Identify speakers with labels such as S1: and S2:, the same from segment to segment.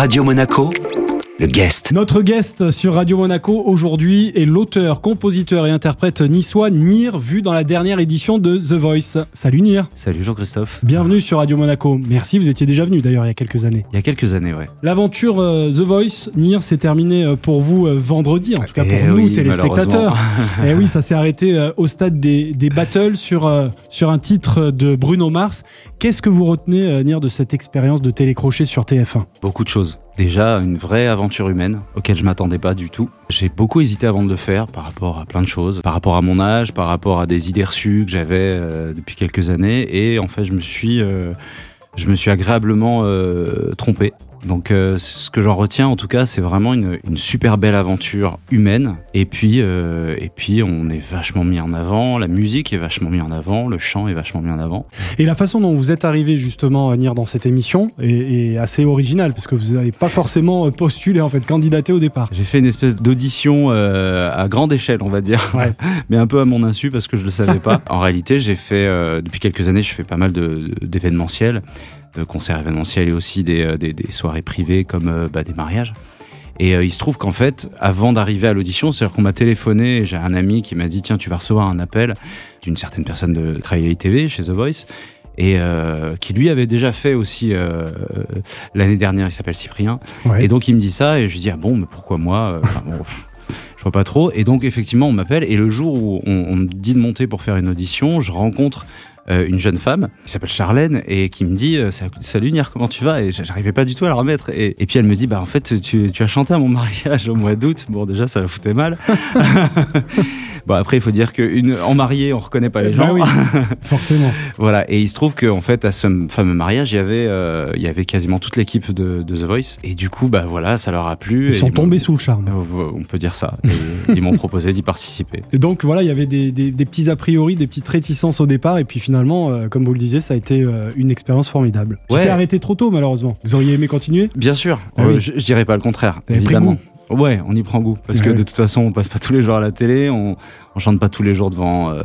S1: Radio Monaco, le guest.
S2: Notre guest sur Radio Monaco aujourd'hui est l'auteur, compositeur et interprète niçois Nir, vu dans la dernière édition de The Voice. Salut Nir.
S3: Salut Jean-Christophe.
S2: Bienvenue sur Radio Monaco. Merci, vous étiez déjà venu d'ailleurs il y a quelques années.
S3: Il y a quelques années, ouais.
S2: L'aventure euh, The Voice, Nir, s'est terminée euh, pour vous euh, vendredi, en tout cas pour
S3: Eh
S2: nous,
S3: oui,
S2: téléspectateurs. Et oui, ça s'est arrêté au stade des, des battles sur, sur un titre de Bruno Mars. Qu'est-ce que vous retenez, Nir, de cette expérience de télécrochet sur TF1
S3: Beaucoup de choses. Déjà, une vraie aventure humaine auquel je m'attendais pas du tout. J'ai beaucoup hésité avant de le faire par rapport à plein de choses, par rapport à mon âge, par rapport à des idées reçues que j'avais euh, depuis quelques années. Et en fait, je me suis, euh, je me suis agréablement euh, trompé. Donc, euh, ce que j'en retiens, en tout cas, c'est vraiment une, une super belle aventure humaine. Et puis, euh, et puis, on est vachement mis en avant. La musique est vachement mis en avant. Le chant est vachement mis en avant.
S2: Et la façon dont vous êtes arrivé justement à venir dans cette émission est, est assez originale, parce que vous n'avez pas forcément euh, postulé, en fait, candidaté au départ.
S3: J'ai fait une espèce d'audition euh, à grande échelle, on va dire,
S2: Ouais.
S3: mais un peu à mon insu parce que je le savais pas. en réalité, j'ai fait euh, depuis quelques années, je fais pas mal de- d'événementiels, de concerts événementiels et aussi des, euh, des, des soirées privées comme euh, bah, des mariages. Et euh, il se trouve qu'en fait, avant d'arriver à l'audition, c'est-à-dire qu'on m'a téléphoné, j'ai un ami qui m'a dit tiens, tu vas recevoir un appel d'une certaine personne de travailler à ITV chez The Voice. Et euh, qui lui avait déjà fait aussi euh, l'année dernière, il s'appelle Cyprien.
S2: Ouais.
S3: Et donc il me dit ça et je lui dis ah bon mais pourquoi moi enfin, bon, Je vois pas trop. Et donc effectivement on m'appelle et le jour où on, on me dit de monter pour faire une audition, je rencontre une jeune femme qui s'appelle Charlène et qui me dit euh, salut Nier comment tu vas? Et j'arrivais pas du tout à la remettre. Et, et puis elle me dit bah en fait tu, tu as chanté à mon mariage au mois d'août. Bon déjà ça la foutait mal bon après il faut dire que une en mariée on reconnaît pas les
S2: Bah
S3: gens
S2: oui, forcément.
S3: voilà, et il se trouve qu'en fait, à ce fameux mariage, il y avait, euh, il y avait quasiment toute l'équipe de, de The Voice. Et du coup, bah voilà, ça leur a plu.
S2: Ils
S3: et
S2: sont tombés sous le charme.
S3: Euh, On peut dire ça. Et ils m'ont proposé d'y participer.
S2: Et donc voilà, il y avait des, des- des petits a priori, des petites réticences au départ, et puis finalement, euh, comme vous le disiez, ça a été euh, une expérience formidable.
S3: Ouais.
S2: C'est arrêté trop tôt malheureusement. Vous auriez aimé continuer?
S3: Bien sûr,
S2: Ah oui.
S3: je, je dirais pas le contraire, évidemment. Ouais, on y prend goût parce que
S2: ouais.
S3: de toute façon, on passe pas tous les jours à la télé, on, on chante pas tous les jours devant euh,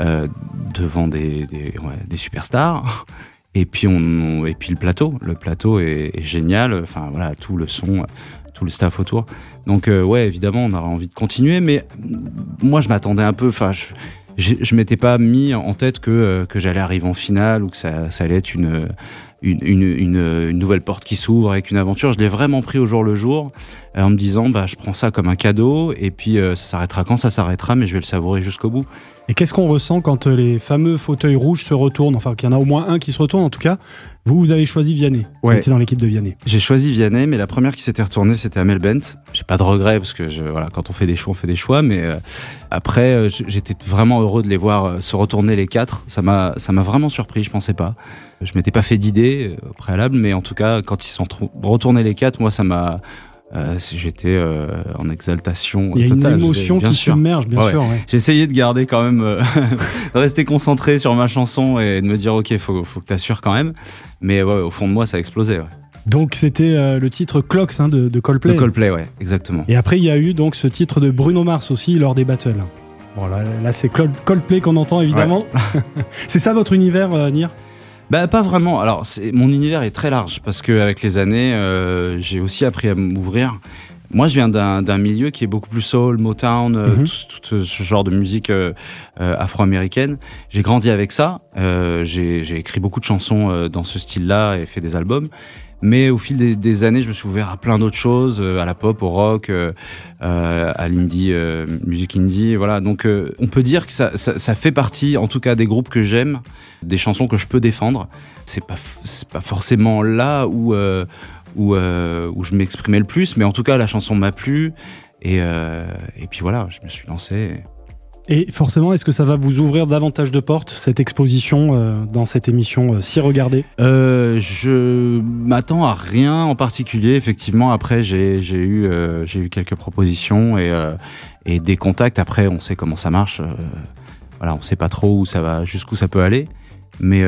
S3: euh, devant des des, ouais, des superstars. Et puis on et puis le plateau, le plateau est, est génial. Enfin voilà, tout le son, tout le staff autour. Donc euh, ouais, évidemment, on aurait envie de continuer, mais moi je m'attendais un peu. Enfin, je, je, je m'étais pas mis en tête que euh, que j'allais arriver en finale ou que ça, ça allait être une une, une, une, une nouvelle porte qui s'ouvre avec une aventure. Je l'ai vraiment pris au jour le jour euh, en me disant bah je prends ça comme un cadeau et puis euh, ça s'arrêtera quand ça s'arrêtera, mais je vais le savourer jusqu'au bout.
S2: Et qu'est-ce qu'on ressent quand euh, les fameux fauteuils rouges se retournent? Enfin, qu'il y en a au moins un qui se retourne en tout cas. Vous, vous avez choisi Vianney. Vous
S3: Ouais.
S2: étiez dans l'équipe de Vianney.
S3: J'ai choisi Vianney, mais la première qui s'était retournée, c'était Amel Bent. J'ai pas de regrets parce que je, voilà, quand on fait des choix, on fait des choix. Mais euh, après, euh, j'étais vraiment heureux de les voir se retourner les quatre. Ça m'a, vraiment surpris. Je pensais pas. Je m'étais pas fait d'idée au préalable, mais en tout cas, quand ils sont retournés les quatre, moi, ça m'a, euh, j'étais euh, en exaltation
S2: Il y a
S3: totale.
S2: une émotion qui
S3: sûr.
S2: submerge, bien
S3: Ouais.
S2: sûr. ouais.
S3: J'ai essayé de garder quand même, euh, de rester concentré sur ma chanson et de me dire ok, faut, faut que t'assures quand même. Mais ouais, au fond de moi, ça. Ouais.
S2: Donc c'était le titre Clocks hein, de, de Coldplay.
S3: Le Coldplay, ouais, exactement.
S2: Et après, il y a eu donc ce titre de Bruno Mars aussi lors des battles. Bon, là, là, c'est Col- Coldplay qu'on entend évidemment. c'est ça votre univers, Nir?
S3: Bah pas vraiment. Alors c'est mon univers est très large parce que avec les années, euh, j'ai aussi appris à m'ouvrir. Moi, je viens d'un milieu qui est beaucoup plus soul, Motown, euh,
S2: Mhm.
S3: tout, tout ce genre de musique euh, euh, afro-américaine. J'ai grandi avec ça. Euh, j'ai j'ai écrit beaucoup de chansons euh, dans ce style-là et fait des albums. Mais au fil des, années, je me suis ouvert à plein d'autres choses, euh, à la pop, au rock, euh, euh, à l'indie, musique indie, voilà. Donc, on peut dire que ça, ça, fait partie, en tout cas, des groupes que j'aime, des chansons que je peux défendre. C'est pas, pas forcément là où où, où je m'exprimais le plus, mais en tout cas, la chanson m'a plu. Et, et puis voilà, je me suis lancé.
S2: Et forcément, est-ce que ça va vous ouvrir davantage de portes, cette exposition euh, dans cette émission euh, si regardée?
S3: Euh, je m'attends à rien en particulier. Effectivement, après j'ai eu quelques propositions et des contacts. Après, on sait comment ça marche. voilà, on sait pas trop où ça va, jusqu'où ça peut aller. Mais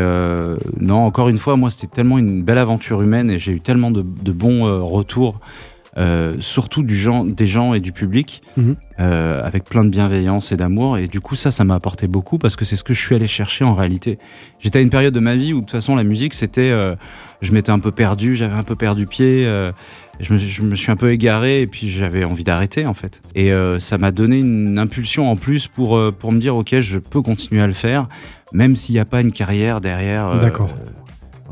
S3: non, encore une fois, moi, c'était tellement une belle aventure humaine et j'ai eu tellement de, bons retours
S4: euh, surtout du gens, des gens et du public,
S2: Mhm.
S4: euh, avec plein de bienveillance et d'amour. Et du coup, ça, ça m'a apporté beaucoup parce que c'est ce que je suis allé chercher en réalité. J'étais à une période de ma vie où, de toute façon, la musique, c'était. euh, je m'étais un peu perdu, j'avais un peu perdu pied. je me, je me suis un peu égaré et puis j'avais envie d'arrêter en fait. Et ça m'a donné une impulsion en plus pour, pour me dire ok je peux continuer à le faire même s'il n'y a pas une carrière derrière.
S2: D'accord.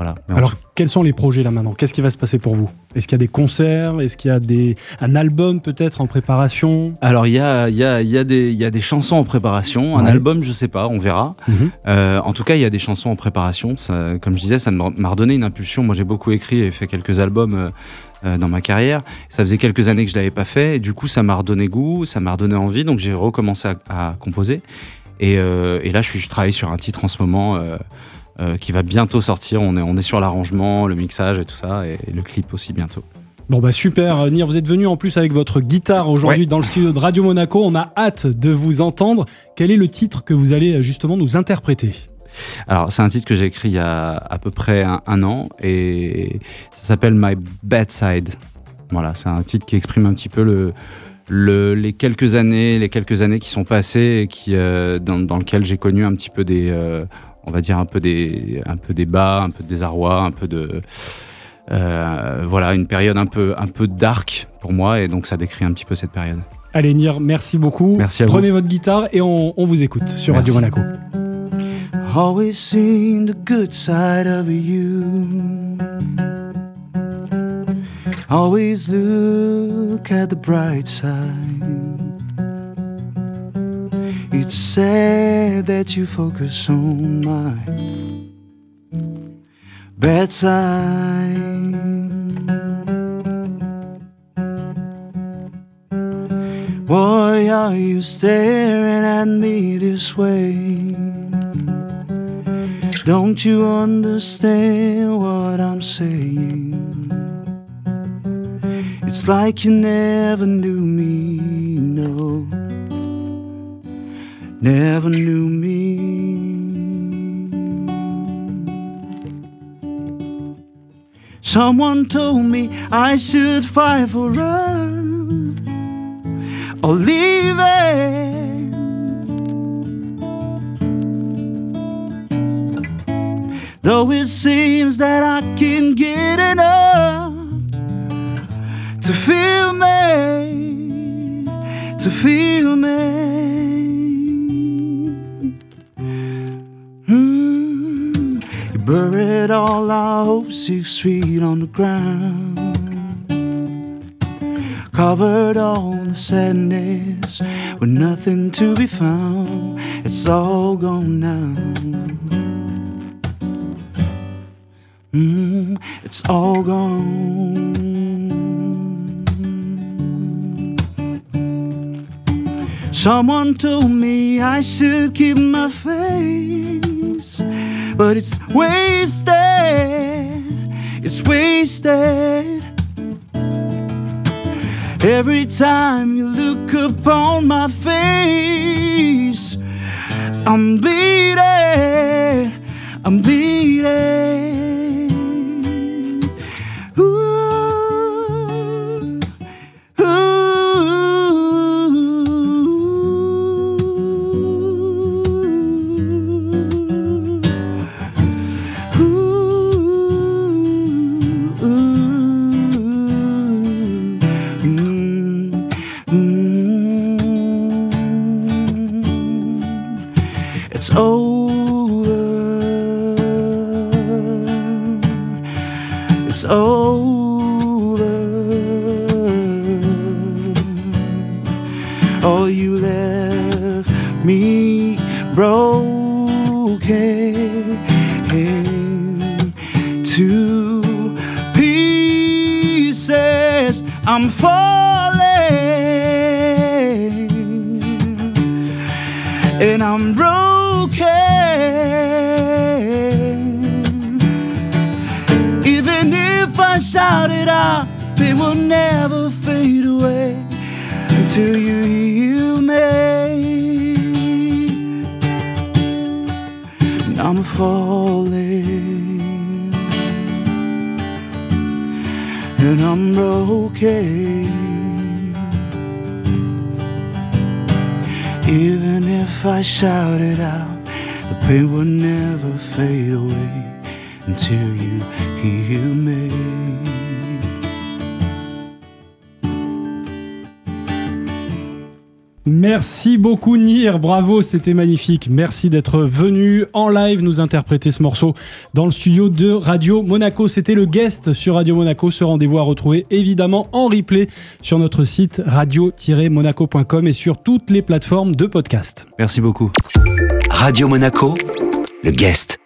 S4: Voilà. Mais en
S2: Alors, quels sont les projets là maintenant? Qu'est-ce qui va se passer pour vous? Est-ce qu'il y a des concerts? Est-ce qu'il y a des... un album peut-être en préparation?
S4: Alors il y a, il y, a, y, a des- y a des chansons en préparation, un
S2: Ouais.
S4: album je sais pas, on verra.
S2: Mhm.
S4: Euh, en tout cas il y a des chansons en préparation, ça, comme je disais ça m'a redonné une impulsion, moi j'ai beaucoup écrit et fait quelques albums euh, euh, dans ma carrière, ça faisait quelques années que je l'avais pas fait. Et du coup ça m'a redonné goût, ça m'a redonné envie. Donc j'ai recommencé à, à composer. Et, euh, et là je, suis, je travaille sur un titre en ce moment euh, euh, qui va bientôt sortir, on est, on est sur l'arrangement, le mixage et tout ça et, et le clip aussi bientôt.
S2: Bon bah super, Euh, Nir, vous êtes venu en plus avec votre guitare aujourd'hui
S4: Ouais.
S2: dans le studio de Radio Monaco. On a hâte de vous entendre. Quel est le titre que vous allez euh, justement nous interpréter?
S4: Alors, c'est un titre que j'ai écrit il y a à peu près un, un an et ça s'appelle My Bedside. Voilà, c'est un titre qui exprime un petit peu le, le, les quelques années, les quelques années qui sont passées et qui, euh, dans, dans lequel j'ai connu un petit peu des, euh, on va dire un peu des, un peu des bas, un peu de désarroi, un peu de, euh, voilà, une période un peu, un peu dark pour moi et donc ça décrit un petit peu cette période.
S2: Allez Nir, merci beaucoup.
S4: Merci à vous.
S2: Prenez votre guitare et on, on vous écoute sur Radio. Monaco.
S3: Always seen the good side of you. Always look at the bright side. It's sad that you focus on my bad side. Why are you staring at me this way? Don't you understand what I'm saying? It's like you never knew me, no. Never knew me. Someone told me I should fight for us or leave it. Though it seems that I can get enough to feel me, to feel me. Buried all our hopes six feet on the ground. Covered all the sadness with nothing to be found. It's all gone now. Mm, it's all gone. Someone told me I should keep my face, but it's wasted. It's wasted. Every time you look upon my face, I'm bleeding. I'm bleeding. Ooh, It's over. It's over. Oh, you left me broken to pieces. I'm falling and I'm shout it out, they will never fade away until you heal me. And I'm falling, and I'm broken. Even if I shout it out, the pain will never fade away until you hear me.
S2: Merci beaucoup Nir, bravo, c'était magnifique. Merci d'être venu en live nous interpréter ce morceau dans le studio de Radio Monaco. C'était le guest sur Radio Monaco. Ce rendez-vous à retrouver évidemment en replay sur notre site radio-monaco.com et sur toutes les plateformes de podcast.
S5: Merci beaucoup.
S1: Radio Monaco, le guest.